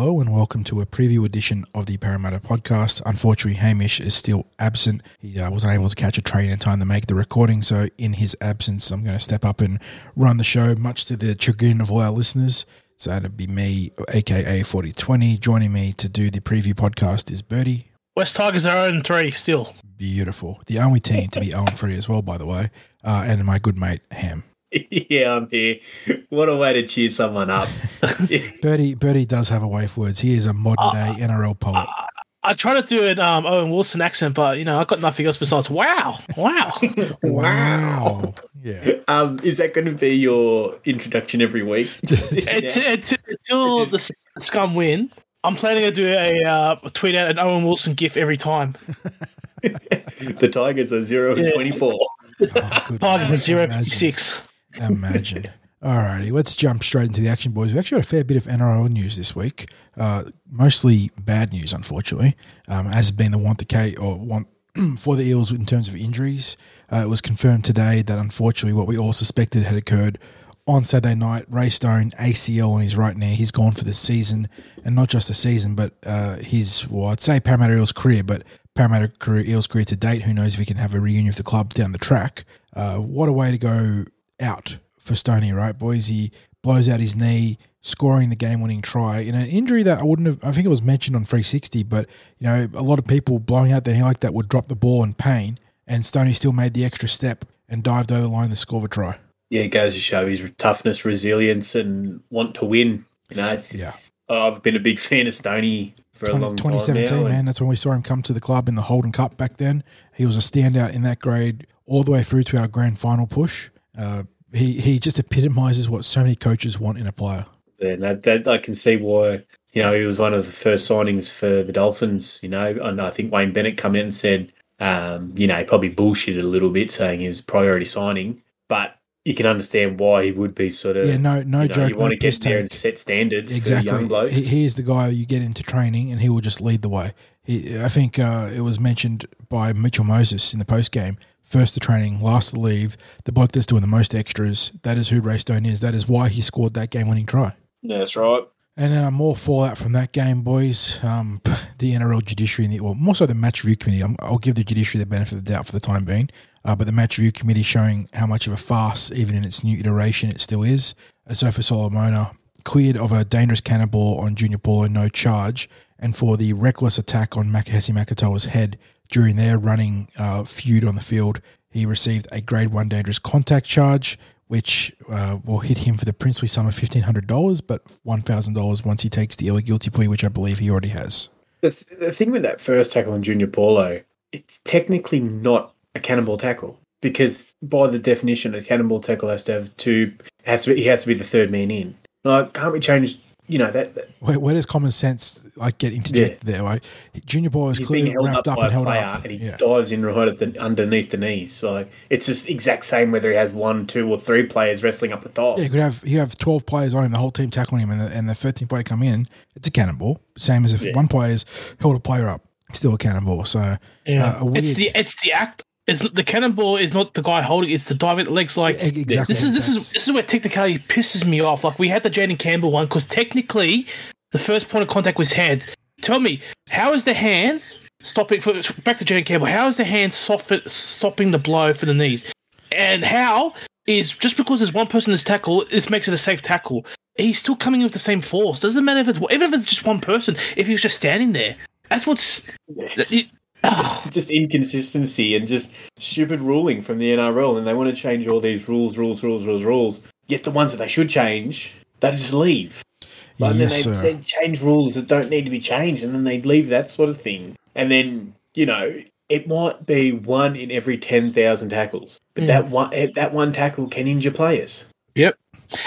hello, and welcome to a preview edition of the Parramatta podcast. Unfortunately, Hamish is still absent. He uh, wasn't able to catch a train in time to make the recording, so in his absence, I'm going to step up and run the show, much to the chagrin of all our listeners. So that'd be me, aka 4020. Joining me to do the preview podcast is Birdie. West Tigers are 0 3 still. Beautiful. The only team to be 0 3 as well, by the way. Uh, and my good mate, Ham. yeah, I'm here. What a way to cheer someone up. Birdie, Birdie does have a way of words. He is a modern day Uh, NRL poet. I try to do an um, Owen Wilson accent, but you know I've got nothing else besides wow, wow. wow. Yeah. um, is that going to be your introduction every week? It's, it's, until the scum win, I'm planning to do a uh, tweet out an Owen Wilson gif every time. the Tigers are 0 and Yeah. 24. Oh, Tigers are zero Imagine. fifty six. Imagine. Alrighty, let's jump straight into the action, boys. We've actually got a fair bit of NRL news this week. Uh, mostly bad news, unfortunately, um, as has been the want K or want for the Eels in terms of injuries. Uh, it was confirmed today that unfortunately, what we all suspected had occurred on Saturday night. Ray Stone ACL on his right knee. He's gone for the season, and not just the season, but uh, his well, I'd say Parramatta Eels career, but Parramatta career, Eels career to date. Who knows if he can have a reunion with the club down the track? Uh, what a way to go out for Stoney, right, boys? He blows out his knee, scoring the game-winning try in an injury that I wouldn't have. I think it was mentioned on 360, but you know, a lot of people blowing out their knee like that would drop the ball in pain, and Stoney still made the extra step and dived over the line to score the try. Yeah, it goes to show his toughness, resilience, and want to win. You know, it's, Yeah. I've been a big fan of Stoney for a 20, long 2017, time now. man, that's when we saw him come to the club in the Holden Cup back then. He was a standout in that grade all the way through to our grand final push. Uh, he he just epitomizes what so many coaches want in a player. And that, that I can see why. You know, he was one of the first signings for the Dolphins. You know, and I think Wayne Bennett come in and said, um, you know, he probably bullshitted a little bit, saying he was priority signing, but you can understand why he would be sort of. Yeah, no no you know, joke. You want no to get there and set standards exactly. for young blokes. He, he is the guy you get into training, and he will just lead the way. He, I think uh, it was mentioned by Mitchell Moses in the post game. First the training, last the leave. The bloke that's doing the most extras. That is who Ray Stone is. That is why he scored that game-winning try. Yeah, That's right. And then uh, more fallout from that game, boys. Um, the NRL judiciary, and the, well, more so the match review committee. I'm, I'll give the judiciary the benefit of the doubt for the time being. Uh, but the match review committee showing how much of a farce, even in its new iteration, it still is. Asofa Solomona cleared of a dangerous cannonball on Junior Paulo, no charge, and for the reckless attack on Makahesi Makatoa's head during their running uh, feud on the field, he received a grade one dangerous contact charge, which uh, will hit him for the princely sum of fifteen hundred dollars, but one thousand dollars once he takes the early guilty plea, which I believe he already has. The, th- the thing with that first tackle on Junior Paulo, it's technically not a cannonball tackle because by the definition, a cannonball tackle has to have two. Has to be, he has to be the third man in. Like, can't we change? You know that, that Where, where does common sense like get interjected there? Like Junior Boy is he's being clearly held wrapped up up by and a held player, up. and he Yeah. dives in right at the underneath the knees. Like it's just exact same whether he has one, two, or three players wrestling up the top. Yeah, you could have you have twelve players on him, the whole team tackling him, and the, and the thirteenth player come in. It's a cannonball, same as if Yeah. one player's held a player up, it's still a cannonball. So Yeah, Uh, a it's the it's the act. It's not, the cannonball is not the guy holding. It's the dive diving the legs. Like exactly, this is this is this is where technicality pisses me off. Like we had the Jaden Campbell one because technically the first point of contact was hands. Tell me how is the hands stopping for back to Jaden Campbell? How is the hands soft, stopping the blow for the knees? And how is just because there's one person that's tackle, this makes it a safe tackle. He's still coming in with the same force. Doesn't matter if it's even if it's just one person. If he was just standing there, that's what's. It's just inconsistency and just stupid ruling from the NRL, and they want to change all these rules, rules, rules, rules, rules. Yet the ones that they should change, they just leave. Like, Yes, then sir. they, they change rules that don't need to be changed, and then they leave that sort of thing. And then you know it might be one in every ten thousand tackles, but Mm. that one eh, that one tackle can injure players. Yep.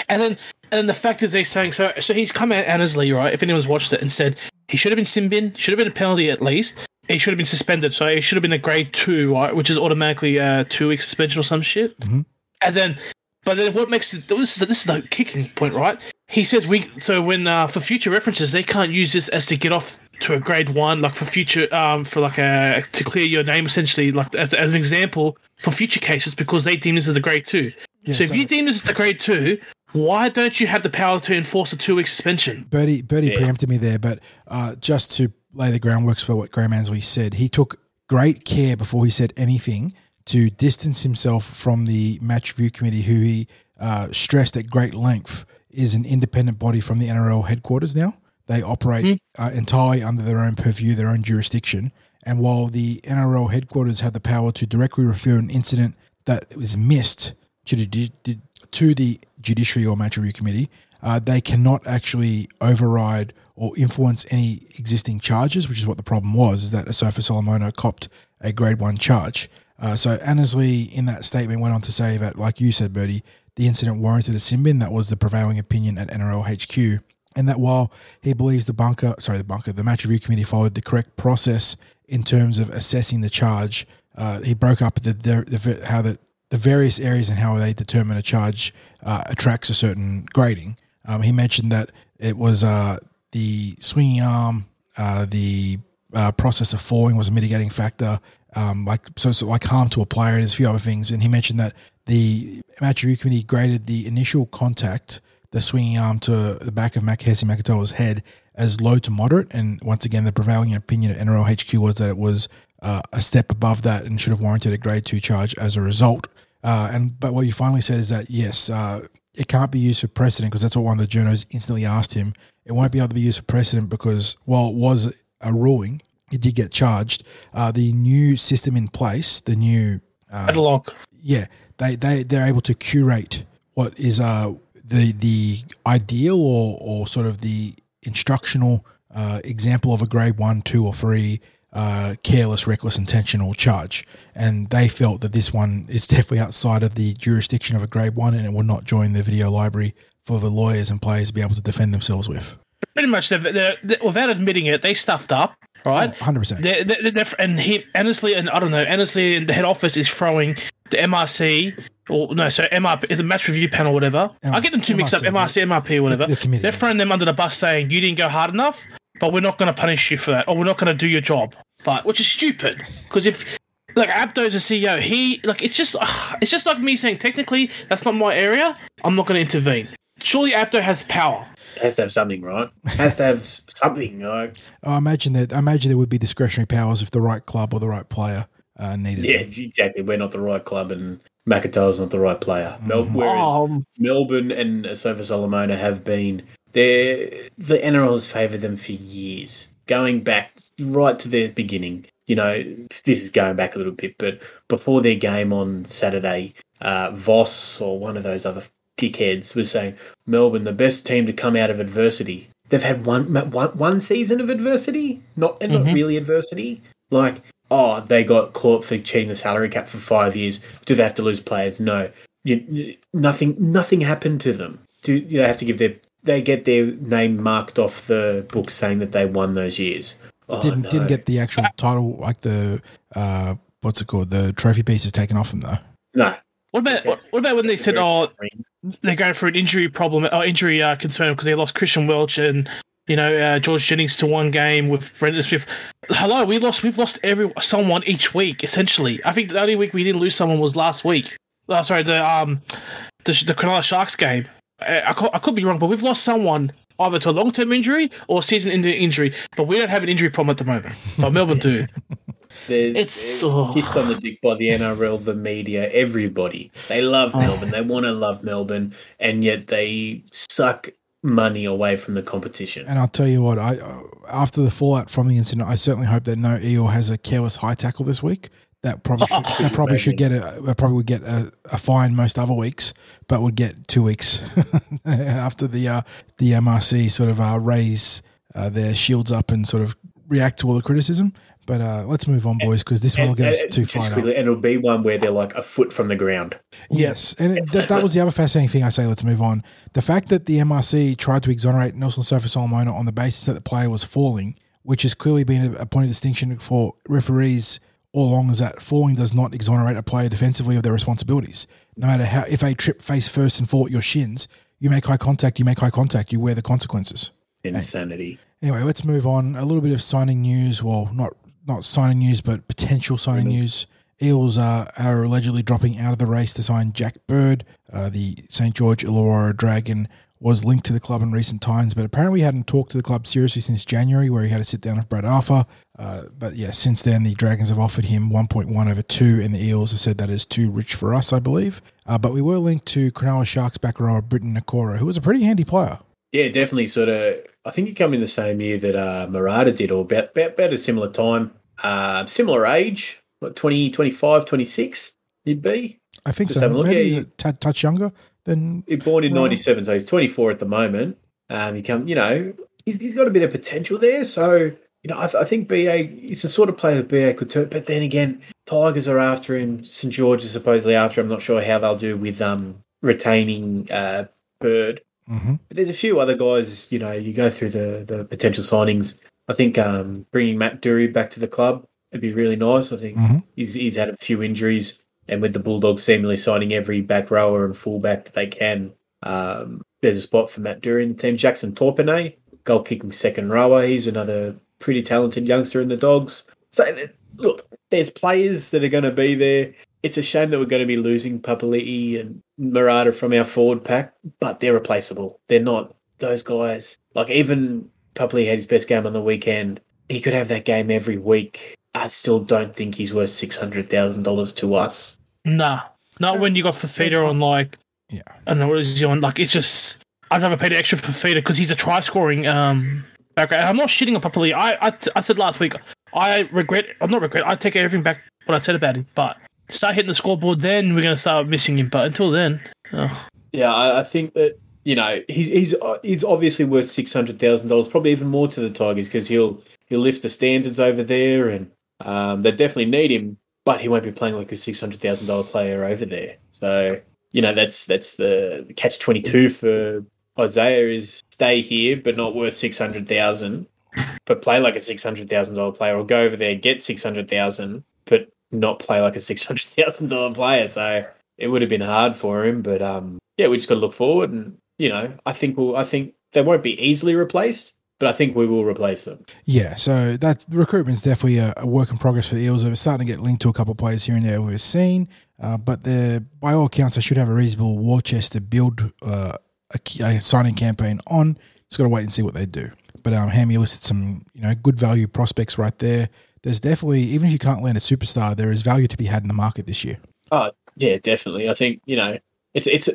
And then and then the fact is they're saying so so he's come out Annesley, right? If anyone's watched it and said he should have been sin bin, should have been a penalty at least. He should have been suspended, so he should have been a grade two, right, which is automatically uh, two week suspension or some shit. Mhm. And then, but then what makes it this is this is the kicking point, right? He says we so when uh, for future references they can't use this as to get off to a grade one, like for future um for like a to clear your name essentially, like as as an example for future cases because they deem this as a grade two. Yeah, so if you deem this as a grade two, Why don't you have the power to enforce a two week suspension? Birdie, Birdie Yeah. preempted me there, but uh, just to lay the groundwork for what Graham Annesley said, he took great care before he said anything to distance himself from the match review committee, who he uh, stressed at great length is an independent body from the NRL headquarters now. They operate uh, entirely under their own purview, their own jurisdiction. And while the NRL headquarters have the power to directly refer an incident that was missed to the, to the judiciary or match review committee, uh, they cannot actually override or influence any existing charges, which is what the problem was, is that Asofa Solomona copped a grade one charge. Uh, so Annesley in that statement went on to say that, like you said, Bertie, the incident warranted a sin bin. That was the prevailing opinion at NRL HQ. And that while he believes the bunker, sorry, the bunker, the match review committee followed the correct process in terms of assessing the charge, uh, he broke up the, the, the how the the various areas and how they determine a charge uh, attracts a certain grading. Um, he mentioned that it was uh, the swinging arm, uh, the uh, process of falling was a mitigating factor, um, like so, so like harm to a player and a few other things. And he mentioned that the match review committee graded the initial contact, the swinging arm to the back of Makahesi Makatoa's head, as low to moderate. And once again, the prevailing opinion at NRL HQ was that it was uh, a step above that and should have warranted a grade two charge as a result. Uh, and but what you finally said is that yes, uh, it can't be used for precedent because that's what one of the journos instantly asked him. It won't be able to be used for precedent because while it was a ruling, it did get charged. Uh, the new system in place, the new Padlock. yeah, they they they're able to curate what is uh the the ideal or or sort of the instructional uh, example of a grade one, two, or three uh, careless, reckless, intentional charge, and they felt that this one is definitely outside of the jurisdiction of a grade one, and it will not join the video library for the lawyers and players to be able to defend themselves with. Pretty much, they're, they're, they without admitting it, they stuffed up, right? Oh, hundred percent. They're, they're, they're, and he, Annesley, and I don't know, honestly, and the head office is throwing the MRC, or no, so MRP is a match review panel, whatever. I get them too mixed up, MRC, MRC, MRP, whatever. the committee, they're throwing them under the bus saying, you didn't go hard enough, but we're not going to punish you for that, or we're not going to do your job. But, which is stupid, because if, like, Abdo's a CEO, he, like, it's just, it's just like me saying, technically, that's not my area, I'm not going to intervene. Surely Abdo has power. has to have something, right? Has to have something, like I imagine that. I imagine there would be discretionary powers if the right club or the right player uh, needed. yeah, it. exactly. We're not the right club, and McIntyre's not the right player. Mel- Mhm. whereas Um, Melbourne and Sofa Solomona have been there. The NRL has favoured them for years, going back right to their beginning. You know, this is going back a little bit, but before their game on Saturday, uh, Voss or one of those other dickheads was saying Melbourne the best team to come out of adversity. They've had one one, one season of adversity, not and not Mhm. really adversity. Like, oh, they got caught for cheating the salary cap for five years. Do they have to lose players? No, you, you- nothing. Nothing happened to them. Do they have to give their? They get their name marked off the book saying that they won those years. Oh, didn't no. didn't get the actual title like the uh, what's it called the trophy pieces taken off them though. no. What about what, what about when they said, "Oh, they're going for an injury problem or injury uh, concern because they lost Christian Welch and you know uh, George Jennings to one game with Brandon Smith. Hello, we lost. We've lost every someone each week essentially. I think the only week we didn't lose someone was last week. Oh, sorry, the um the the Cronulla Sharks game. I, I, could, I could be wrong, but we've lost someone either to a long term injury or season-ending injury. But we don't have an injury problem at the moment. But Melbourne do. They're, It's- they're oh. kissed on the dick by the NRL, the media, everybody. They love Melbourne. They want to love Melbourne, and yet they suck money away from the competition. And I'll tell you what, I after the fallout from the incident, I certainly hope that no eel has a careless high tackle this week. That probably should, that probably should get a that probably would get a, a fine most other weeks, but would get two weeks after the uh, the MRC sort of uh, raise uh, their shields up and sort of react to all the criticism. But uh, let's move on, boys, because this one will get us too and far. quickly, and it'll be one where they're like a foot from the ground. Yes, and it- that, that was the other fascinating thing. I say, let's move on. The fact that the MRC tried to exonerate Nelson Sofa Solomona on the basis that the player was falling, which has clearly been a, a point of distinction for referees all along, is that falling does not exonerate a player defensively of their responsibilities. No matter how, if they trip face first and fall at your shins, you make eye contact, you make eye contact, you wear the consequences. Insanity. Anyway, let's move on. A little bit of signing news. Well, not not signing news, but potential signing news. Eels uh, are allegedly dropping out of the race to sign Jack Bird. Uh, the St George Illawarra Dragon was linked to the club in recent times, but apparently hadn't talked to the club seriously since January, where he had to sit down with Brad Arthur. Uh, but yeah, since then the Dragons have offered him 1.1 over two, and the Eels have said that is too rich for us, I believe. Uh, but we were linked to Cronulla Sharks back rower Briton Nikora, who was a pretty handy player. Yeah, definitely. Sort of. I think he came in the same year that uh, Murata did, or about, about, about a similar time. Uh, similar age, what 20, 25, 26 he'd be. I think Just so. have a look. Maybe Yeah, he's a tad touch younger than. He's born in Right. '97, so he's 24 at the moment. Um, he come, you know, he's, he's got a bit of potential there. So, you know, I, th- I think BA is the sort of player that BA could turn. But then again, Tigers are after him. St George is supposedly after him. I'm not sure how they'll do with um retaining uh, Bird. Mhm. But there's a few other guys. You know, you go through the the potential signings. I think um, bringing Matt Doorey back to the club would be really nice. I think Mhm. he's he's had a few injuries, and with the Bulldogs seemingly signing every back rower and fullback that they can, um, there's a spot for Matt Doorey in the team. Jackson Topine, goal kicking second rower. He's another pretty talented youngster in the Dogs. So look, there's players that are going to be there. It's a shame that we're going to be losing Papali'i and Murata from our forward pack, but they're replaceable. They're not those guys. Like even Papali'i had his best game on the weekend. He could have that game every week. I still don't think he's worth six hundred thousand dollars to us. Nah, not when you got Fafita on like Yeah. I don't know what is he on. Like it's just I'd rather pay the extra for Fafita because he's a try scoring um background. I'm not shitting on Papali. I, I I said last week I regret. I'm not regret. I take everything back what I said about him. But start hitting the scoreboard, then we're gonna start missing him. But until then, oh, Yeah, I, I think that you know he's he's he's obviously worth six hundred thousand dollars, probably even more to the Tigers because he'll he'll lift the standards over there, and um, they definitely need him. But he won't be playing like a six hundred thousand dollar player over there. So you know that's that's the catch twenty two for Isaiah is stay here but not worth six hundred thousand, but play like a six hundred thousand dollar player, or go over there get six hundred thousand, but not play like a six hundred thousand dollar player. So it would have been hard for him, but um, yeah, we just got to look forward, and you know, I think we'll, I think they won't be easily replaced, but I think we will replace them. Yeah, so that recruitment's definitely a, a work in progress for the Eels. They're starting to get linked to a couple of players here and there we've seen, uh, but by all accounts, they should have a reasonable war chest to build uh, a, a signing campaign on. Just got to wait and see what they do. But um, Hammy listed some, you know, good value prospects right there. There's definitely, even if you can't land a superstar, there is value to be had in the market this year. Oh yeah, definitely. I think you know, it's it's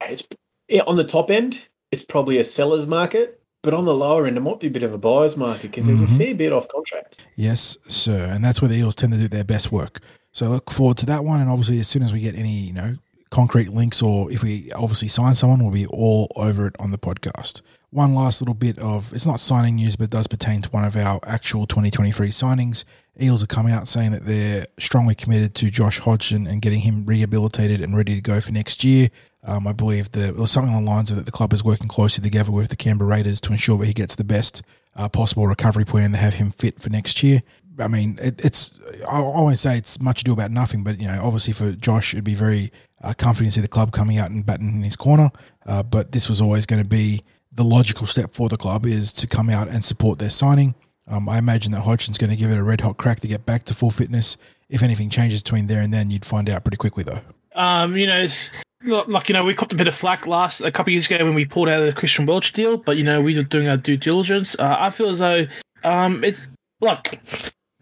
it's yeah, on the top end, it's probably a seller's market, but on the lower end, it might be a bit of a buyer's market because there's Mhm. a fair bit off contract. Yes, sir. And that's where the Eels tend to do their best work. So look forward to that one. And obviously, as soon as we get any, you know, concrete links or if we obviously sign someone, we'll be all over it on the podcast. One last little bit of it's not signing news, but it does pertain to one of our actual 2023 signings. Eels are coming out saying that they're strongly committed to Josh Hodgson and getting him rehabilitated and ready to go for next year. Um, I believe the, was something along the lines of that the club is working closely together with the Canberra Raiders to ensure that he gets the best uh, possible recovery plan to have him fit for next year. I mean, it, it's I, won't say it's much ado about nothing, but you know, obviously for Josh, it'd be very uh, comforting to see the club coming out and batting in his corner. Uh, but this was always going to be the logical step for the club is to come out and support their signing. Um, I imagine that Hodgson's going to give it a red hot crack to get back to full fitness. If anything changes between there and then, you'd find out pretty quickly, though. um, you know, it's like you know, we copped a bit of flack last a couple of years ago when we pulled out of the Christian Welch deal, but you know, we were doing our due diligence. Uh, I feel as though um, it's look.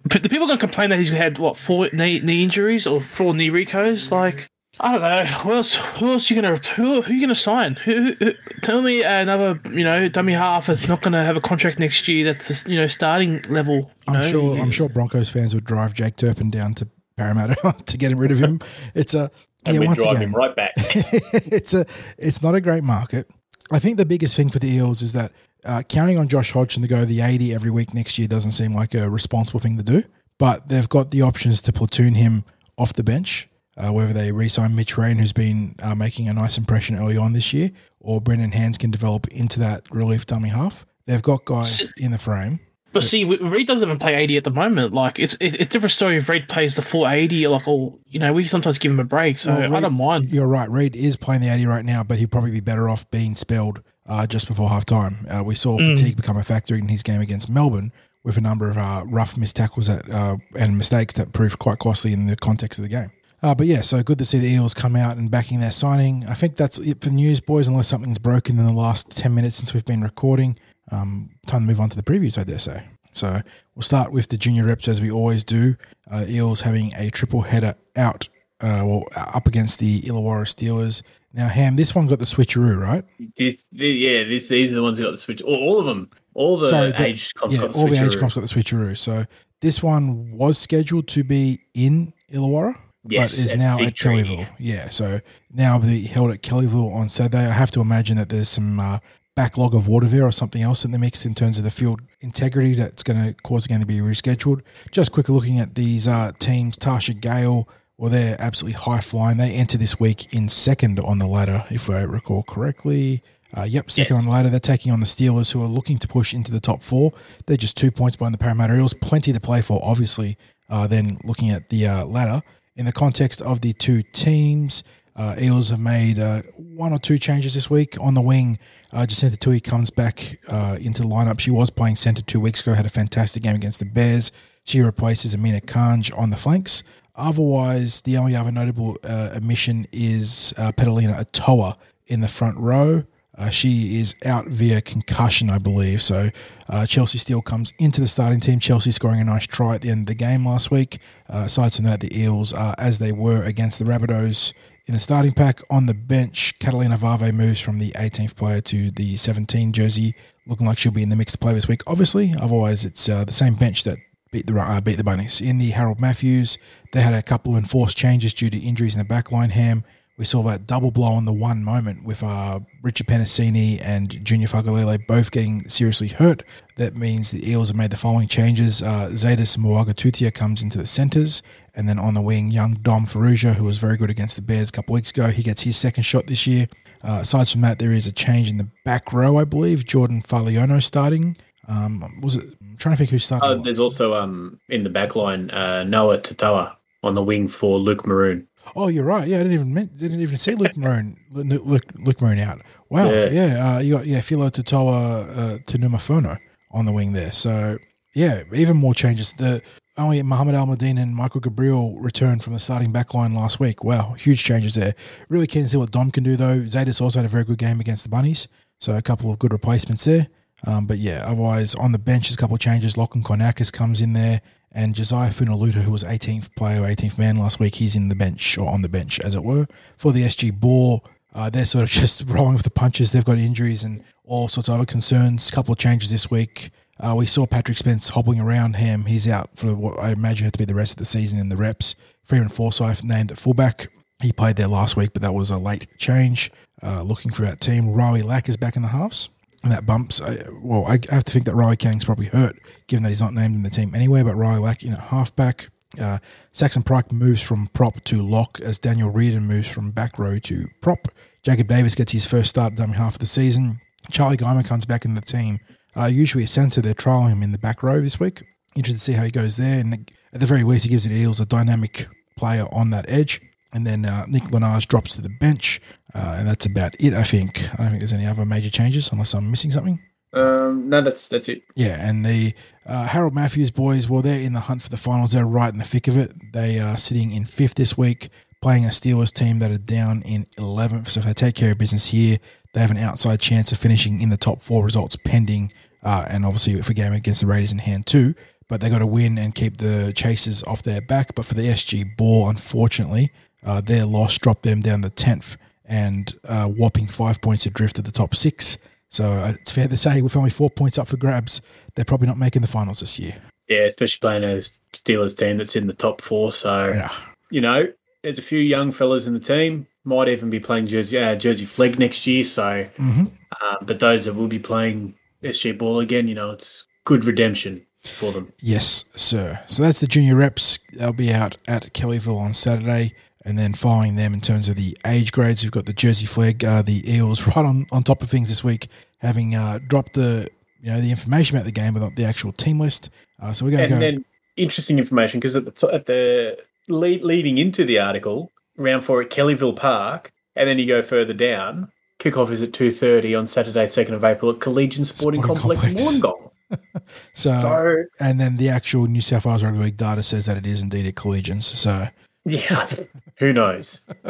The people are going to complain that he's had what four knee, knee injuries or four knee recos. Like I don't know who else. Who else you gonna who, who you gonna sign? Who, who, who tell me another you know dummy half that's not going to have a contract next year. That's just, you know starting level. You I'm know? sure. I'm sure Broncos fans would drive Jake Turpin down to Parramatta to get him rid of him. It's a And yeah. we Once drive again, him right back. it's a it's not a great market. I think the biggest thing for the Eels is that uh, counting on Josh Hodgson to go the 80 every week next year doesn't seem like a responsible thing to do. But they've got the options to platoon him off the bench, uh, whether they re-sign Mitch Rein, who's been uh, making a nice impression early on this year, or Brendan Hands can develop into that relief dummy half. They've got guys in the frame. But see, Reed doesn't even play eighty at the moment. Like it's it's, it's a different story if Reed plays the full eighty. Like, all you know, we sometimes give him a break, so Well, I don't mind. You're right. Reed is playing the 80 right now, but he'd probably be better off being spelled uh, just before half time. Uh, we saw fatigue become a factor in his game against Melbourne, with a number of uh, rough missed tackles that, uh, and mistakes that proved quite costly in the context of the game. Uh, but yeah, so good to see the Eels come out and backing their signing. I think that's it for the news, boys, unless something's broken in the last 10 minutes since we've been recording. Um, time to move on to the previews, I dare say. So we'll start with the junior reps as we always do. Uh, Eels having a triple header out, uh, well, up against the Illawarra Steelers. Now, Ham, this one got the switcheroo, right? This, yeah, this, these are the ones that got the switch. All, all of them. All the Sorry, the- age comps yeah, got the all the age comps got the switcheroo. So this one was scheduled to be in Illawarra, Yes, but is now Victory. at Kellyville. Yeah, so now be held at Kellyville on Saturday. I have to imagine that there's some uh, backlog of water there or something else in the mix in terms of the field integrity that's going to cause game to be rescheduled. Just quick looking at these uh, teams, Tarsha Gale. Well, they're absolutely high flying. They enter this week in second on the ladder, if I recall correctly. Uh, yep, second Yes. on the ladder. They're taking on the Steelers, who are looking to push into the top four. They're just two points behind the Parramatta Eels. Plenty to play for, obviously. Uh, then looking at the uh, ladder, in the context of the two teams, uh, Eels have made uh, one or two changes this week. On the wing, uh, Jacinta Tui comes back uh, into the lineup. She was playing centre two weeks ago, had a fantastic game against the Bears. She replaces Amina Kanj on the flanks. Otherwise, the only other notable uh, omission is uh, Petalina Atoa in the front row. Uh, she is out via concussion, I believe. So uh, Chelsea still comes into the starting team. Chelsea scoring a nice try at the end of the game last week. Uh, aside from that, the Eels are as they were against the Rabbitohs in the starting pack. On the bench, Catalina Vave moves from the 18th player to the 17 jersey, looking like she'll be in the mix to play this week. Obviously, otherwise it's uh, the same bench that beat the uh, beat the bunnies. In the Harold Matthews, they had a couple of enforced changes due to injuries in the backline. Ham. We saw that double blow in the one moment with uh, Richard Penasini and Junior Fagalele both getting seriously hurt. That means the Eels have made the following changes. Uh, Zadis Muagatutia comes into the centres. And then on the wing, young Dom Ferrugia, who was very good against the Bears a couple weeks ago, he gets his second shot this year. Uh, aside from that, there is a change in the back row, I believe. Jordan Faliano starting. Um, was it? I'm trying to think who started. Oh, there's also um in the back line uh, Noah Tatawa on the wing for Luke Maroon. Oh, you're right. Yeah, I didn't even men- didn't even see Luke Maroon. Luke, Luke, Maroon out. Wow. Yeah. Yeah. uh, you got yeah Philo Totoa uh, Tunumafono on the wing there. So yeah, even more changes. The only Muhammad Al Madin and Michael Gabriel returned from the starting back line last week. Wow, huge changes there. Really keen to see what Dom can do though. Zadis also had a very good game against the Bunnies, so a couple of good replacements there. Um, but yeah, otherwise on the bench, there's a couple of changes. Lachlan Kornakis comes in there, and Josiah Funaluta, who was 18th player, 18th man last week, he's in the bench or on the bench, as it were. For the SG Ball, uh, they're sort of just rolling with the punches. They've got injuries and all sorts of other concerns. A couple of changes this week. Uh, we saw Patrick Spence hobbling around him. He's out for what I imagine had to be the rest of the season in the reps. Freeman Forsyth named at fullback. He played there last week, but that was a late change. Uh, looking for that team. Riley Lack is back in the halves. And that bumps. I, well, I have to think that Riley Canning's probably hurt, given that he's not named in the team anyway. But Riley Lack in at halfback. Uh, Saxon Pryke moves from prop to lock as Daniel Reardon moves from back row to prop. Jacob Davis gets his first start done half of the season. Charlie Geimer comes back in the team. Uh, usually a centre, they're trialing him in the back row this week. Interested to see how he goes there. And at the very least, he gives the Eels a dynamic player on that edge. And then uh, Nick Lenage drops to the bench. Uh, and that's about it, I think. I don't think there's any other major changes unless I'm missing something. Um, no, that's that's it. Yeah, and the uh, Harold Matthews boys, well, they're in the hunt for the finals. They're right in the thick of it. They are sitting in fifth this week, playing a Steelers team that are down in 11th. So if they take care of business here, they have an outside chance of finishing in the top four results pending. Uh, and obviously, if a game against the Raiders in hand too. But they got to win and keep the Chasers off their back. But for the SG Ball, unfortunately, uh, their loss dropped them down the 10th and uh, whopping five points adrift at the top six. So uh, it's fair to say, with only four points up for grabs, they're probably not making the finals this year. Yeah, especially playing a Steelers team that's in the top four. So Yeah. you know, there's a few young fellas in the team. Might even be playing Jersey uh, Jersey Flegg next year. So, hmm uh, but those that will be playing SG ball again, you know, it's good redemption for them. Yes, sir. So that's the junior reps. They'll be out at Kellyville on Saturday. And then following them in terms of the age grades, we've got the Jersey Flegg, uh, the Eels, right on, on top of things this week, having uh, dropped the you know the information about the game, but not the actual team list. Uh, so we're going to go. And then interesting information because at the to- at the lead, leading into the article, round four at Kellyville Park, and then you go further down. Kickoff is at two thirty on Saturday, second of April at Collegian Sporting, Sporting Complex, in Complex. Wollongong. so, So, and then the actual New South Wales Rugby League data says that it is indeed at Collegians. So, yeah, who knows?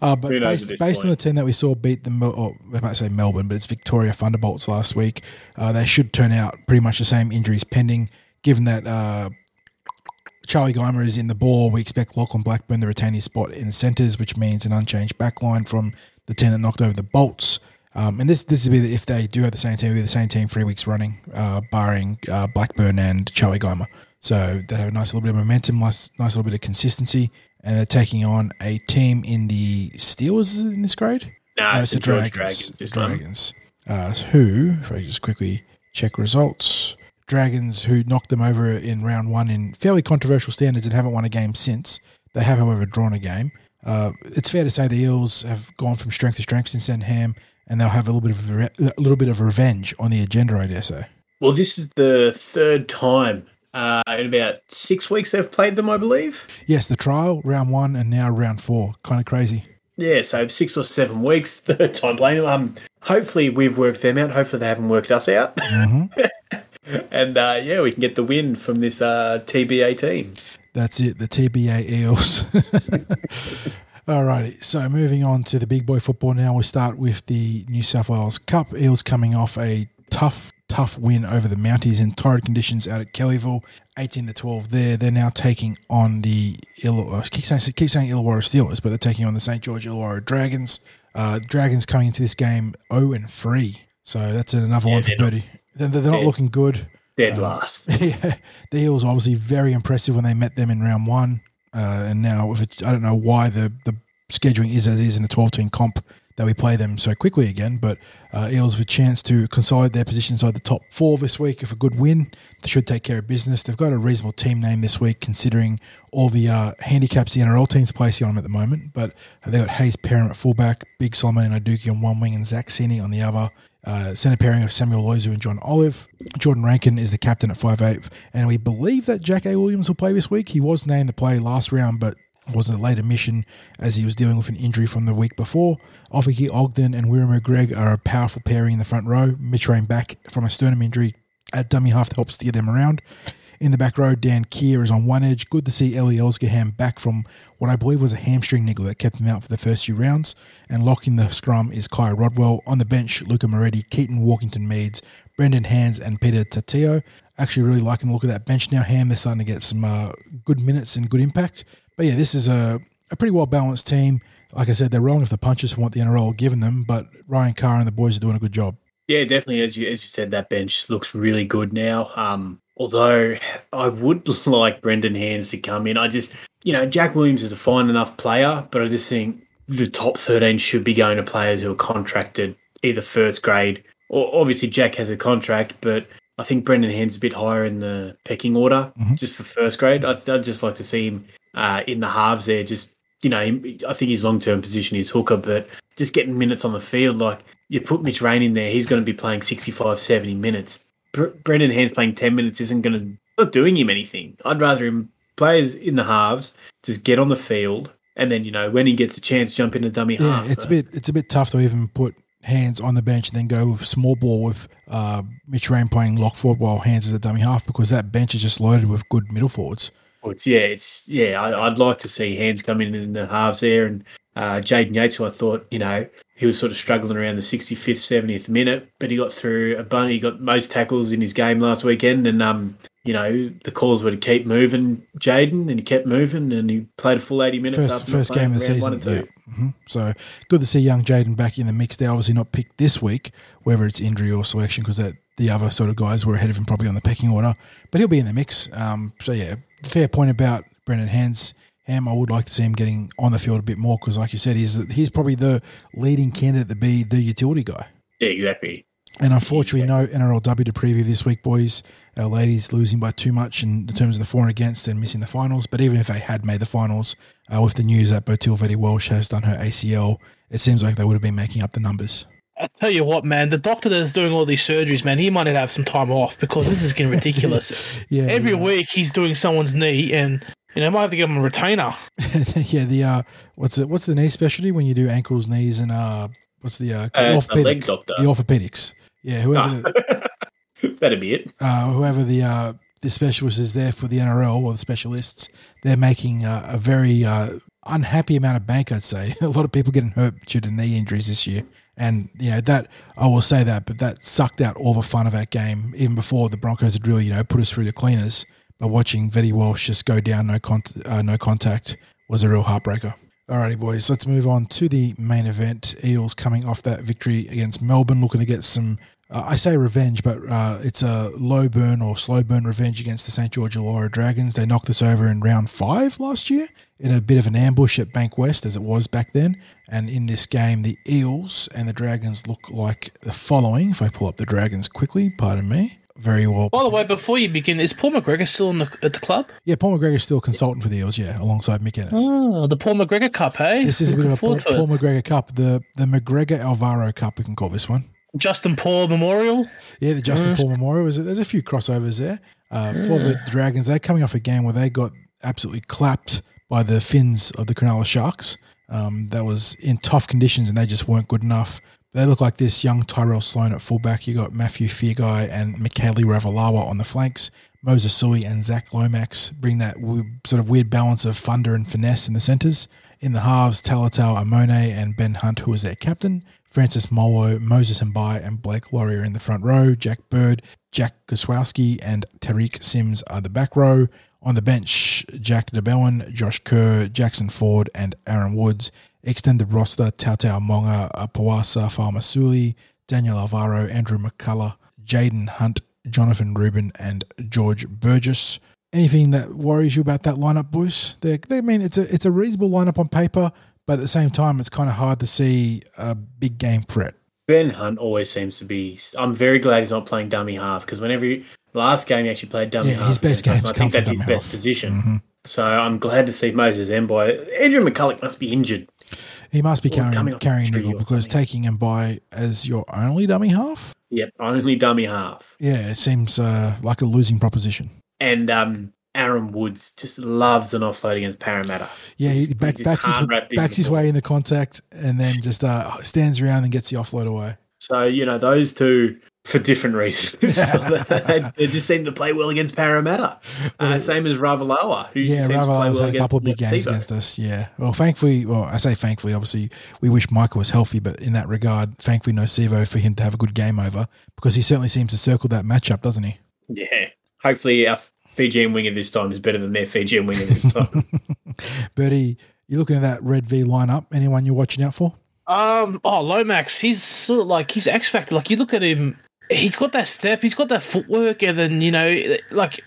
uh, but Who knows based, based on the team that we saw beat the, or I might say Melbourne, but it's Victoria Thunderbolts last week, uh, they should turn out pretty much the same injuries pending, given that uh, Charlie Geimer is in the ball. We expect Lachlan Blackburn to retain his spot in the centres, which means an unchanged backline from the team that knocked over the Bolts. Um, and this this would be the, if they do have the same team, it'll be the same team three weeks running, uh, barring uh, Blackburn and Charlie Geimer. So they have a nice little bit of momentum, nice, nice little bit of consistency, and they're taking on a team in the Steelers in this grade. No, No, it's the Dragons. This one. Dragons. Uh, who, if I just quickly check results, Dragons who knocked them over in round one in fairly controversial standards and haven't won a game since. They have, however, drawn a game. Uh, it's fair to say the Eels have gone from strength to strength since then, Ham, and they'll have a little bit of a, re- a little bit of revenge on the agenda, I dare say. Well, this is the third time uh, in about six weeks they've played them, I believe. Yes, the trial round one and now round four, kind of crazy. Yeah, so six or seven weeks, third time playing them. Um, hopefully we've worked them out. Hopefully they haven't worked us out. hmm and uh, yeah, we can get the win from this uh, TBA team. That's it, the TBA Eels. Alrighty, so moving on to the big boy football now, we start with the New South Wales Cup. Eels coming off a tough, tough win over the Mounties in torrid conditions out at Kellyville, 18 to 12 there. They're now taking on the, Ill- I keep saying, keep saying Illawarra Steelers, but they're taking on the St. George Illawarra Dragons. Uh, Dragons coming into this game 0 and 3. So that's another Yeah, one for Birdie. They're, they're not looking good. Dead last. yeah, the Eels obviously very impressive when they met them in round one, uh, and now if it, I don't know why the the scheduling is as it is in the twelve team comp that we play them so quickly again. But uh, Eels have a chance to consolidate their position inside the top four this week. If a good win, they should take care of business. They've got a reasonable team name this week, considering all the uh, handicaps the NRL teams placing on them at the moment. But they've got Hayze Perham at fullback, Big Solomon and Aduki on one wing, and Zach Sini on the other. Uh, centre pairing of Samuel Lozu and John Olive. Jordan Rankin is the captain at 5'8", and we believe that Jack A. Williams will play this week. He was named the play last round, but was a late admission as he was dealing with an injury from the week before. Ofahiki Ogden and Wiremu Greig are a powerful pairing in the front row. Mitch Rein back from a sternum injury at dummy half to help steer them around. In the back row, Dan Keir is on one edge. Good to see Elie El-Zakhem back from what I believe was a hamstring niggle that kept him out for the first few rounds. And locking the scrum is Kai Rodwell. On the bench, Luca Moretti, Keaton Walkington Meads, Brendan Hands, and Peter Tatio. Actually, really liking the look of that bench now. Ham, they're starting to get some uh, good minutes and good impact. But yeah, this is a, a pretty well balanced team. Like I said, they're rolling with the punches from what the NRL given them, but Ryan Carr and the boys are doing a good job. Yeah, definitely. As you as you said, that bench looks really good now. Um, although I would like Brendan Hands to come in. I just, you know, Jack Williams is a fine enough player, but I just think the top thirteen should be going to players who are contracted either first grade or obviously Jack has a contract, but I think Brendan Hands is a bit higher in the pecking order Mhm. just for first grade. I'd, I'd just like to see him uh, in the halves there. Just you know, I think his long term position is hooker, but just getting minutes on the field like you put Mitch Rein in there, he's going to be playing 65, 70 minutes. Br- Brendan Hands playing 10 minutes isn't going to, not doing him anything. I'd rather him players in the halves just get on the field and then, you know, when he gets a chance, jump in a dummy Yeah, half. it's a bit it's a bit tough to even put hands on the bench and then go with small ball with uh, Mitch Rein playing lock forward while hands is a dummy half because that bench is just loaded with good middle forwards. Yeah, it's, yeah, I, I'd like to see Hands come in in the halves there. And uh, Jaden Yates, who I thought, you know, he was sort of struggling around the 65th, 70th minute, but he got through a bunch. He got most tackles in his game last weekend. And, um, you know, the calls were to keep moving Jaden, and he kept moving, and he played a full 80 minutes. First first game of the season. Yeah. hmm So good to see young Jaden back in the mix. They're obviously not picked this week, whether it's injury or selection, because that the other sort of guys were ahead of him probably on the pecking order. But he'll be in the mix. Um, so yeah, fair point about Brendan Hands. Ham, I would like to see him getting on the field a bit more because, like you said, he's he's probably the leading candidate to be the utility guy. Yeah, exactly. And unfortunately, no NRLW to preview this week, boys. Our ladies losing by too much in the terms of the for and against and missing the finals. But even if they had made the finals, uh, with the news that Botille Vette-Welsh has done her ACL, it seems like they would have been making up the numbers. I tell you what, man, the doctor that's doing all these surgeries, man, he might have some time off because this is getting ridiculous. Yeah, Every yeah. week he's doing someone's knee, and you know, might have to give him a retainer. yeah, the uh, what's it? What's the knee specialty when you do ankles, knees, and uh, what's the uh, Uh, it's the orthopedic? leg doctor. The orthopedics. Yeah, whoever. Ah. That'd be it. uh, whoever the uh, the specialist is there for the NRL or the specialists, they're making uh, a very uh, unhappy amount of bank. I'd say a lot of people getting hurt due to knee injuries this year, and you know that I will say that, but that sucked out all the fun of that game even before the Broncos had really you know put us through the cleaners. But watching Vetty Walsh just go down no con- uh, no contact was a real heartbreaker. Alrighty, boys, let's move on to the main event. Eels coming off that victory against Melbourne, looking to get some, uh, I say revenge, but uh, it's a low burn or slow burn revenge against the St. George Illawarra Dragons. They knocked us over in round five last year in a bit of an ambush at Bank West, as it was back then. And in this game, the Eels and the Dragons look like the following. If I pull up the Dragons quickly, pardon me. Very well. By the way, before you begin, is Paul McGregor still in the, at the club? Yeah, Paul McGregor's still a consultant for the Eels, yeah, alongside Mick Ennis. Oh, the Paul McGregor Cup, hey? This is a bit of a Paul, forward to it. Paul McGregor Cup, the the McGregor Alvaro Cup. We can call this one. Justin Paul Memorial. Yeah, the Justin Paul Memorial. A, there's a few crossovers there uh, for the Dragons. They're coming off a game where they got absolutely clapped by the fins of the Cronulla Sharks. Um, that was in tough conditions, and they just weren't good enough. They look like this young Tyrell Sloan at fullback. You got Mathew Feagai and Mikaele Ravalawa on the flanks. Moses Suli and Zach Lomax bring that sort of weird balance of thunder and finesse in the centres. In the halves, Talatau Amone and Ben Hunt, who was their captain. Francis Molo, Moses Mbye, and Blake Lawrie are in the front row. Jack Bird, Jack Koswowski, and Tariq Sims are the back row. On the bench, Jack de Belin, Josh Kerr, Jackson Ford, and Aaron Woods. Extended roster, Tautau Moga, Pawasa Farmasuli, Daniel Alvaro, Andrew McCullough, Jaden Hunt, Jonathan Rubin, and George Burgess. Anything that worries you about that lineup, boys? They, they mean it's a it's a reasonable lineup on paper, but at the same time, it's kind of hard to see a big game threat. Ben Hunt always seems to be. I'm very glad he's not playing dummy half because whenever he, last game he actually played dummy Yeah, half, his best games I think that's his best half. position. Mhm. So I'm glad to see Moses Mbye. Andrew McCullough must be injured. He must be Or carrying carrying niggle because taking him by as your only dummy half. Yep, only dummy half. Yeah, it seems uh, like a losing proposition. And um, Aaron Woods just loves an offload against Parramatta. Yeah, he back, backs, his, can't wrap things backs his way in the contact and then just uh, stands around and gets the offload away. So you know those two for different reasons. they just seem to play well against Parramatta. Uh, same as Ravalawa, who Yeah, seems to play well had a couple of big games Tebow. against us. Yeah. Well, thankfully, well, I say thankfully, obviously, we wish Michael was healthy, but in that regard, thankfully, no Sivo for him to have a good game over because he certainly seems to circle that matchup, doesn't he? Yeah. Hopefully our Fijian winger this time is better than their Fijian winger this time. Bertie, you're looking at that Red V lineup. Anyone you're watching out for? Um, oh, Lomax, he's sort of like he's X Factor. Like you look at him, he's got that step, he's got that footwork, and then you know, like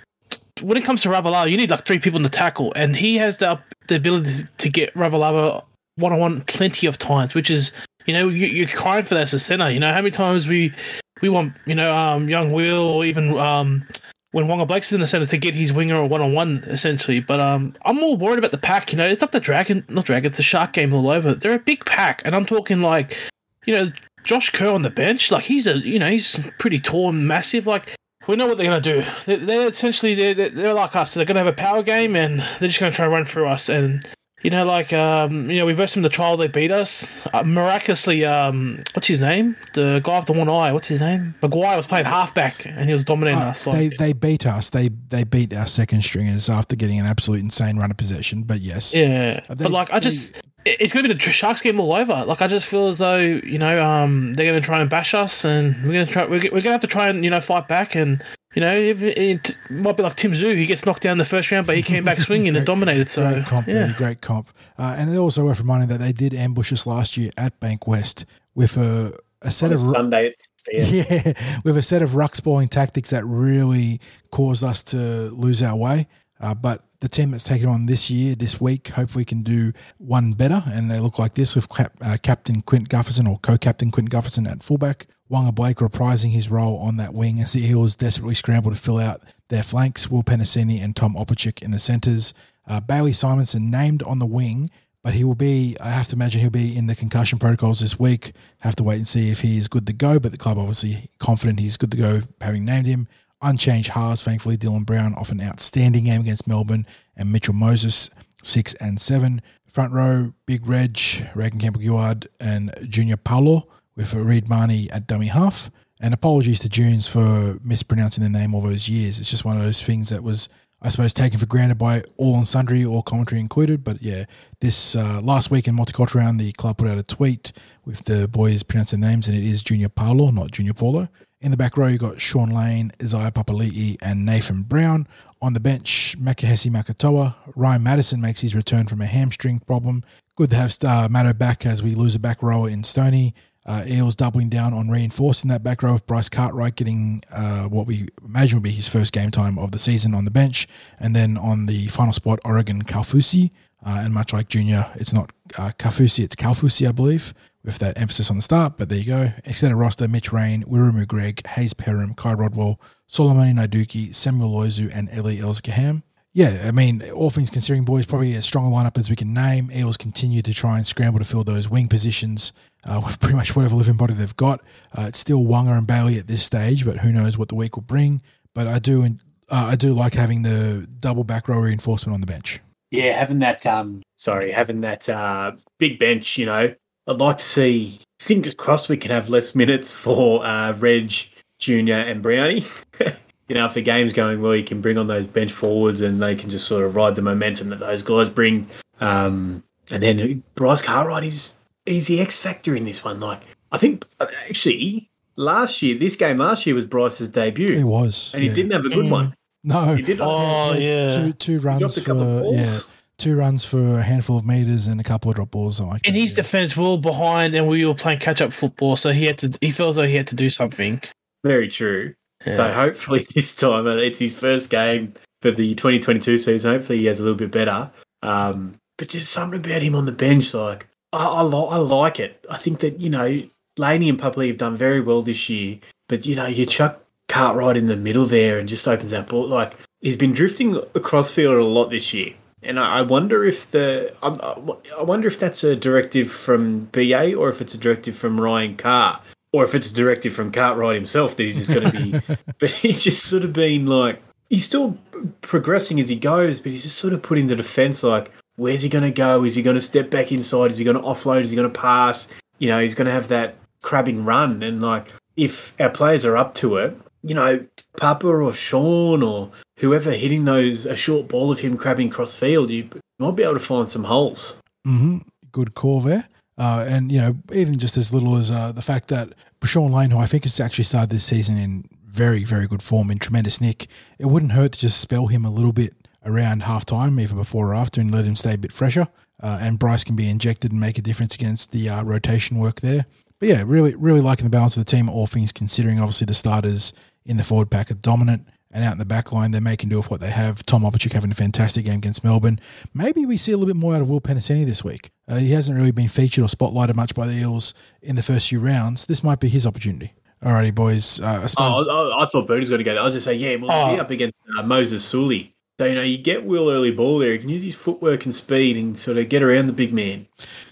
when it comes to Ravalawa, you need like three people in the tackle, and he has the the ability to get Ravalawa one on one plenty of times, which is you know you, you're crying for that as a center. You know how many times we we want you know um young Will or even um when Waqa Blake's is in the center to get his winger one on one essentially. But um, I'm more worried about the pack. You know, it's not the dragon, not dragon. It's the shark game all over. They're a big pack, and I'm talking like, you know, Josh Kerr on the bench. Like he's a, you know, he's pretty tall and massive. Like we know what they're gonna do. They're, they're essentially they're, they're like us. They're gonna have a power game, and they're just gonna try to run through us. And you know, like um, you know, we versed them the trial. They beat us uh, miraculously. Um, what's his name? The guy with the one eye. What's his name? Maguire was playing halfback, and he was dominating Uh, us. they Like, they beat us. They they beat our second stringers after getting an absolute insane run of possession. But yes, Yeah, Uh, they- but like I just, it- it's gonna be the Tr- Sharks game all over. Like I just feel as though you know, um, they're gonna try and bash us, and we're gonna try, we're, we're gonna have to try and you know fight back, and you know, if it, it might be like Tim Tszyu, he gets knocked down the first round, but he came back swinging and dominated. So great comp, yeah, Bertie, great comp. Uh, and it also worth reminding that they did ambush us last year at Bank West with a a set On of Sunday, yeah. yeah, with a set of ruck spoiling tactics that really caused us to lose our way. Uh, but the team that's taken on this year, this week, hopefully we can do one better. And they look like this with cap, uh, Captain Clint Gutherson or co-captain Clint Gutherson at fullback. Waqa Blake reprising his role on that wing as the Eels desperately scramble to fill out their flanks. Will Penisini and Tom Opacic in the centres. Uh, Bailey Simonson named on the wing, but he will be, I have to imagine he'll be in the concussion protocols this week. Have to wait and see if he is good to go, but the club obviously confident he's good to go having named him. Unchanged halves, thankfully, Dylan Brown off an outstanding game against Melbourne and Mitchell Moses, six and seven. Front row, Big Reg, Reagan Campbell Gillard, and Junior Paulo with Reed Mahoney at dummy half. And apologies to Junes for mispronouncing the name all those years. It's just one of those things that was, I suppose, taken for granted by all on sundry, all commentary included. But yeah, this uh, last week in Multicultural Round, the club put out a tweet with the boys pronouncing names, and it is Junior Paulo, not Junior Paulo. In the back row, you've got Sean Lane, Isaiah Papali'i, and Nathan Brown. On the bench, Makahesi Makatoa. Ryan Matterson makes his return from a hamstring problem. Good to have uh, back as we lose a back rower in Stoney. Uh, Eels doubling down on reinforcing that back row with Bryce Cartwright getting uh, what we imagine will be his first game time of the season on the bench. And then on the final spot, Oregon Kaufusi. Uh, and much like Junior, it's not uh, it's Kaufusi, I believe with that emphasis on the start. But there you go. Extended roster Mitch Rein, Wiremu Greig, Hayze Perham, Kai Rodwell, Solomon Naiduki, Samuel Loizou, and Elie El-Zakhem. Yeah, I mean, all things considering, boys, probably as strong a lineup as we can name. Eels continue to try and scramble to fill those wing positions uh, with pretty much whatever living body they've got. Uh, it's still Waqa and Bailey at this stage, but who knows what the week will bring. But I do, uh, I do like having the double back row reinforcement on the bench. Yeah, having that, um, sorry, having that uh, big bench, you know, I'd like to see. Fingers crossed, we can have less minutes for uh, Reg, Junior, and Brownie. you know, if the game's going well, you can bring on those bench forwards, and they can just sort of ride the momentum that those guys bring. Um, and then Bryce Cartwright is he's the X factor in this one. Like I think actually last year, this game last year was Bryce's debut. It was, and he yeah. didn't have a good Mm. one. No, He did. Oh yeah. two two runs dropped a couple of for balls. yeah, two runs for a handful of meters and a couple of drop balls. something Like In that, his yeah. defense, we were behind and we were playing catch up football, so he had to. He felt as though he had to do something. Very true. Yeah. So hopefully this time uh, it's his first game for the 2022 season. Hopefully he has a little bit better. Um, but just something about him on the bench, like I, I, li- I like it. I think that you know Laney and Pupley have done very well this year. But you know you chuck Cartwright in the middle there and just opens that ball. Like he's been drifting across field a lot this year. And I wonder if the I wonder if that's a directive from BA or if it's a directive from Ryan Carr or if it's a directive from Cartwright himself that he's just going to be. but he's just sort of been like he's still progressing as he goes, but he's just sort of putting the defense like, where's he going to go? Is he going to step back inside? Is he going to offload? Is he going to pass? You know, he's going to have that crabbing run, and like if our players are up to it, you know, Papa or Sean or whoever hitting those a short ball of him crabbing cross field, you might be able to find some holes. hmm Good call there. Uh, and, you know, even just as little as uh, the fact that Sean Lane, who I think has actually started this season in very, very good form, in tremendous nick, it wouldn't hurt to just spell him a little bit around half time, either before or after, and let him stay a bit fresher. Uh, and Bryce can be injected and make a difference against the uh, rotation work there. But yeah, really, really liking the balance of the team, all things considering. Obviously, the starters in the forward pack are dominant. And out in the back line, they're making do with what they have. Tom Opacic having a fantastic game against Melbourne. Maybe we see a little bit more out of Will Penisini this week. Uh, he hasn't really been featured or spotlighted much by the Eels in the first few rounds. This might be his opportunity. Alrighty, boys. Uh, I suppose. Oh, I, I thought Birdie's going to go there. I was just saying, yeah, well, Oh. he'll be up against uh, Moses Suli. So, you know, you get Will early ball there. He can use his footwork and speed and sort of get around the big man.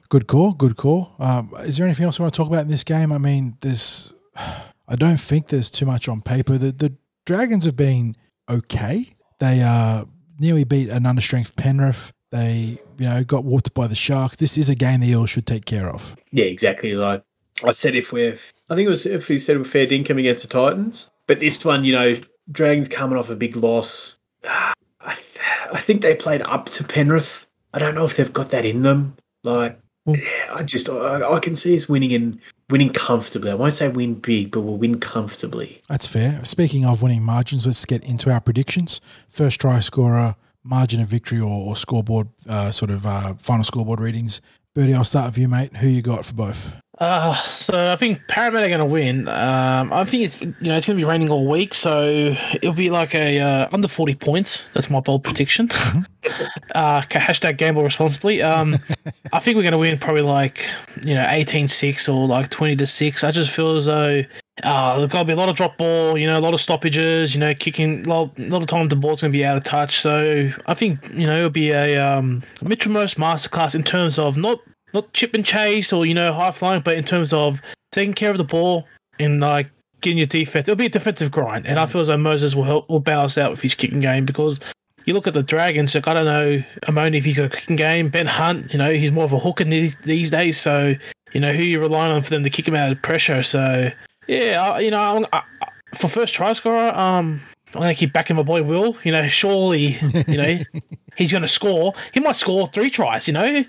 Good call. Good call. Um, is there anything else you want to talk about in this game? I mean, there's. I don't think there's too much on paper. The the Dragons have been okay. They uh, nearly beat an understrength Penrith. They you know got whooped by the Sharks. This is a game the Eels should take care of. Yeah, exactly. Like I said, if we're, I think it was if we said we're fair dinkum against the Titans, but this one, you know, Dragons coming off a big loss. I, I think they played up to Penrith. I don't know if they've got that in them. Like, yeah, I just, I, I can see us winning and winning comfortably. I won't say win big, but we'll win comfortably. That's fair. Speaking of winning margins, let's get into our predictions. First try scorer, margin of victory, or, or scoreboard uh, sort of uh, final scoreboard readings. Birdie, I'll start with you, mate. Who you got for both? Uh, so I think Parramatta are going to win. Um, I think it's you know it's going to be raining all week, so it'll be like a uh, under forty points. That's my bold prediction. uh, hashtag gamble responsibly. Um, I think we're going to win probably like you know 18-6 or like twenty to six. I just feel as though uh, there's got to be a lot of drop ball, you know, a lot of stoppages, you know, kicking, a lot, a lot of time the ball's going to be out of touch. So I think, you know, it'll be a um, Mitchell Most masterclass in terms of not not chip and chase or, you know, high flying, but in terms of taking care of the ball and like getting your defense. It'll be a defensive grind. And I feel as though Moses will help, will balance out with his kicking game because you look at the Dragons, like, I don't know, Amone, if he's got a kicking game. Ben Hunt, you know, he's more of a hooker these, these days. So, you know, who you're relying on for them to kick him out of pressure. So, Yeah, uh, you know, I'm, I, for first try scorer, um, I'm going to keep backing my boy Will. You know, surely, you know, he's going to score. He might score three tries. You know,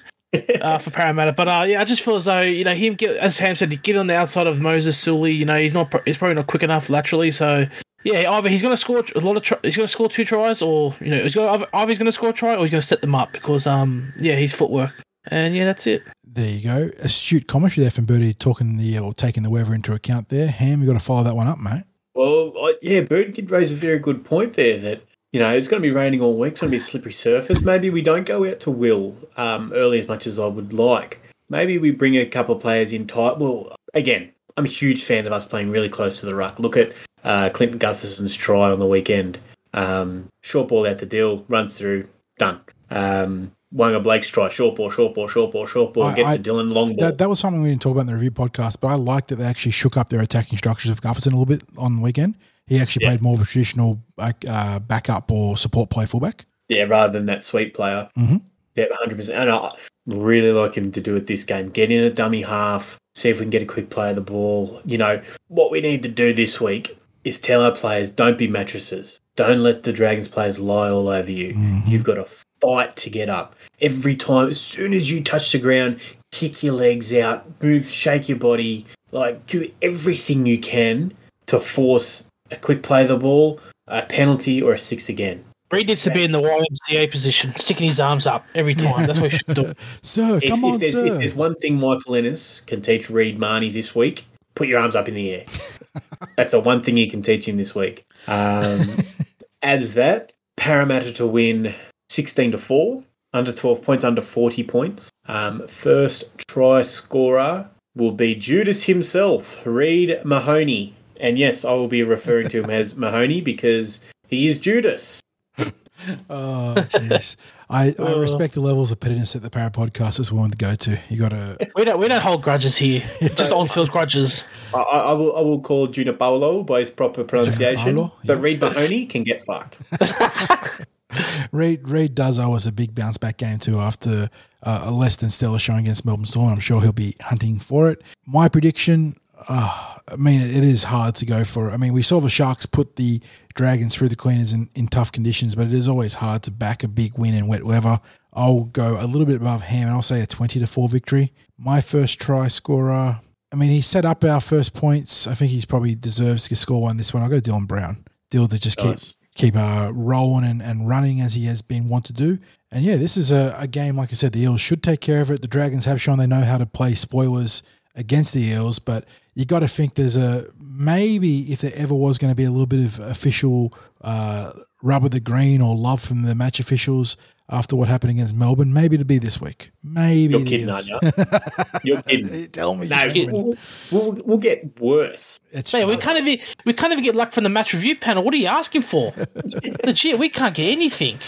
uh, for Parramatta. But uh, yeah, I just feel as though you know him get as Ham said, he get on the outside of Moses Suli. You know, he's not he's probably not quick enough laterally. So yeah, either he's going to score a lot of tri- he's going to score two tries, or you know, he's going either, either he's going to score a try or he's going to set them up because um yeah, his footwork. And yeah, that's it. There you go. Astute commentary there from Birdie talking the or taking the weather into account there. Ham, you got to follow that one up, mate. Well, I- yeah, Bird did raise a very good point there that, you know, it's going to be raining all week. It's going to be a slippery surface. Maybe we don't go out to Will um, early as much as I would like. Maybe we bring a couple of players in tight. Well, again, I'm a huge fan of us playing really close to the ruck. Look at uh, Clinton Gutherson's try on the weekend. Um, short ball out to Dill, runs through, done. Um, Waqa Blake's try, short ball, short ball, short ball, short ball, I- gets I- to Dylan, long ball. That, that was something we didn't talk about in the review podcast, but I liked that they actually shook up their attacking structures of Gutherson a little bit on the weekend. He actually Yeah. played more of a traditional uh, backup or support play fullback. Yeah, rather than that sweet player. Mhm. Yeah, hundred percent. And I really like him to do it this game. Get in a dummy half. See if we can get a quick play of the ball. You know what we need to do this week is tell our players don't be mattresses. Don't let the Dragons players lie all over you. You've got to fight to get up every time. As soon as you touch the ground, kick your legs out, move, shake your body. Like do everything you can to force a quick play of the ball, a penalty, or a six again. Reed needs to be in the YMCA position, sticking his arms up every time. That's what he should do. Sir, If, come if on, there's, if there's one thing Michael Ennis can teach Reed Mahoney this week, put your arms up in the air. That's the one thing he can teach him this week. Um, adds that Parramatta to win 16 to 4, under 12 points, under 40 points. Um, first try scorer will be Judas himself, Reed Mahoney. And yes, I will be referring to him as Mahoney because he is Judas. Oh, jeez. I, I Uh. respect the levels of pettiness that the Para podcast is willing to go to. You got to. We don't we don't hold grudges here. Just old field grudges. I, I I will I will call Junior Paolo by his proper pronunciation, Paolo, but yeah. Reed Mahoney can get fucked. Reed, Reed does owe us a big bounce back game too after uh, a less than stellar showing against Melbourne Storm. I'm sure he'll be hunting for it. My prediction, uh, I mean, it is hard to go for. I mean, we saw the Sharks put the Dragons through the cleaners in, in tough conditions, but it is always hard to back a big win in wet weather. I'll go a little bit above Ham and I'll say a 20 to 4 victory. My first try scorer, I mean, he set up our first points. I think he's probably deserves to score one this one. I'll go Dylan Brown. Dylan to just keep Nice. keep uh, rolling and, and running as he has been wont to do. And yeah, this is a, a game, like I said, the Eels should take care of it. The Dragons have shown they know how to play spoilers against the Eels, but you got to think there's a maybe if there ever was going to be a little bit of official uh, rub of the green or love from the match officials after what happened against Melbourne, maybe it'd be this week. Maybe You're kidding, aren't you? You're kidding. Tell me, No, we'll, we'll, we'll get worse. it's Man, we can't even we can't even get luck from the match review panel. What are you asking for? Legit, we can't get anything.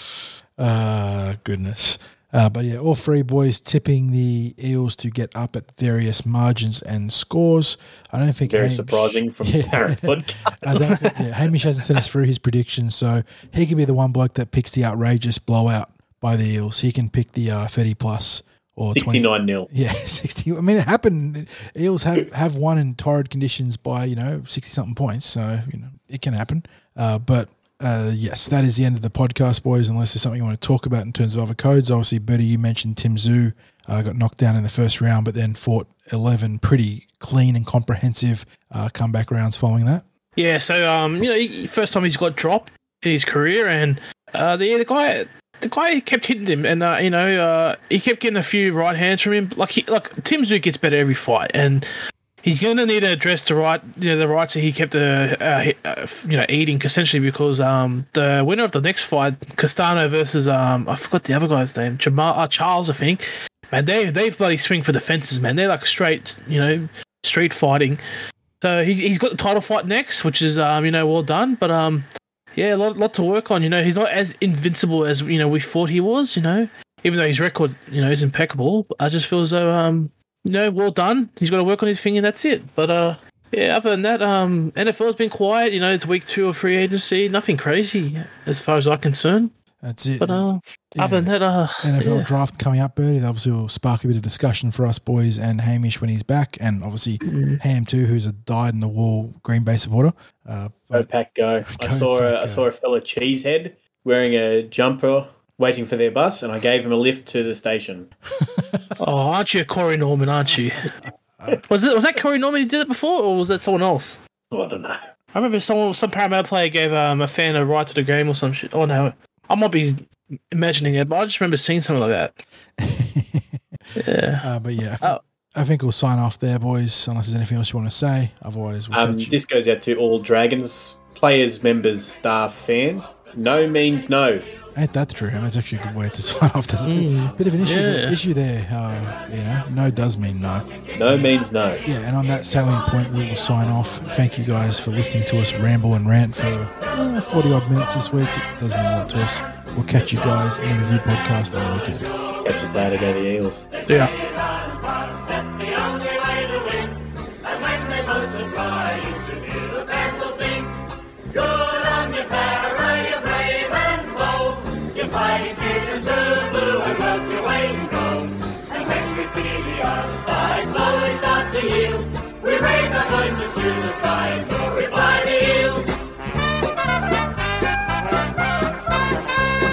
Uh, goodness. Uh, but yeah, all three boys tipping the Eels to get up at various margins and scores. I don't think Very Hamish- surprising from Yeah. Parrot podcast. I don't think, yeah, Hamish hasn't sent us through his predictions, so he can be the one bloke that picks the outrageous blowout by the Eels. He can pick the uh, 30 plus or 20. 69 nil. Yeah, 60. I mean, it happened. Eels have, have won in torrid conditions by, you know, 60 something points. So, you know, it can happen. Uh, but uh, yes, that is the end of the podcast, boys, unless there's something you want to talk about in terms of other codes. Obviously, Bertie, you mentioned Tim Tszyu uh, got knocked down in the first round, but then fought 11 pretty clean and comprehensive uh, comeback rounds following that. Yeah, so um, you know, first time he's got dropped in his career, and uh, the the guy. The guy kept hitting him, and uh, you know uh, he kept getting a few right hands from him. Like he, like Tim Tszyu gets better every fight, and he's going to need to address the right, you know, the rights that he kept, uh, uh, uh, you know, eating essentially because um, the winner of the next fight, Castano versus um, I forgot the other guy's name, Jamal uh, Charles, I think. Man, they they bloody swing for the fences, man. They're like straight, you know, street fighting. So he's he's got the title fight next, which is um, you know, well done. But um, yeah, a lot lot to work on. You know, he's not as invincible as you know we thought he was. You know, even though his record, you know, is impeccable. I just feel as though um, you know, well done. He's got to work on his thing, and that's it. But uh, yeah, other than that, um, NFL's been quiet. You know, it's week two of free agency. Nothing crazy as far as I'm concerned. That's it. But uh, Other than that, uh, NFL yeah. draft coming up, Bertie. That obviously will spark a bit of discussion for us boys and Hamish when he's back, and obviously Mm. Ham too, who's a dyed in the wool Green Bay supporter. Uh, Go pack, go! I saw Pack, a, I go. saw a fella cheesehead wearing a jumper, waiting for their bus, and I gave him a lift to the station. oh, aren't you a Corey Norman? Aren't you? was it was that Corey Norman who did it before, or was that someone else? Oh, I don't know. I remember someone, some Parramatta player gave um, a fan a right to the game or some shit. Oh no, I might be imagining it, but I just remember seeing something like that. Yeah. uh, but yeah, I think, Oh. I think we'll sign off there, boys. Unless there's anything else you want to say, otherwise we'll Um, catch you. this goes out to all Dragons players, members, staff, fans. No means no. Ain't that true? And that's actually a good way to sign off. There's a bit, Mm, bit of an issue, yeah. issue there. Uh, you know, no does mean no. No means no. Yeah, and on that salient point, we will sign off. Thank you guys for listening to us ramble and rant for uh, 40 odd minutes this week. It does mean a lot to us. We'll catch you guys in the review podcast on the weekend. Catch us later, go the Eagles. Yeah.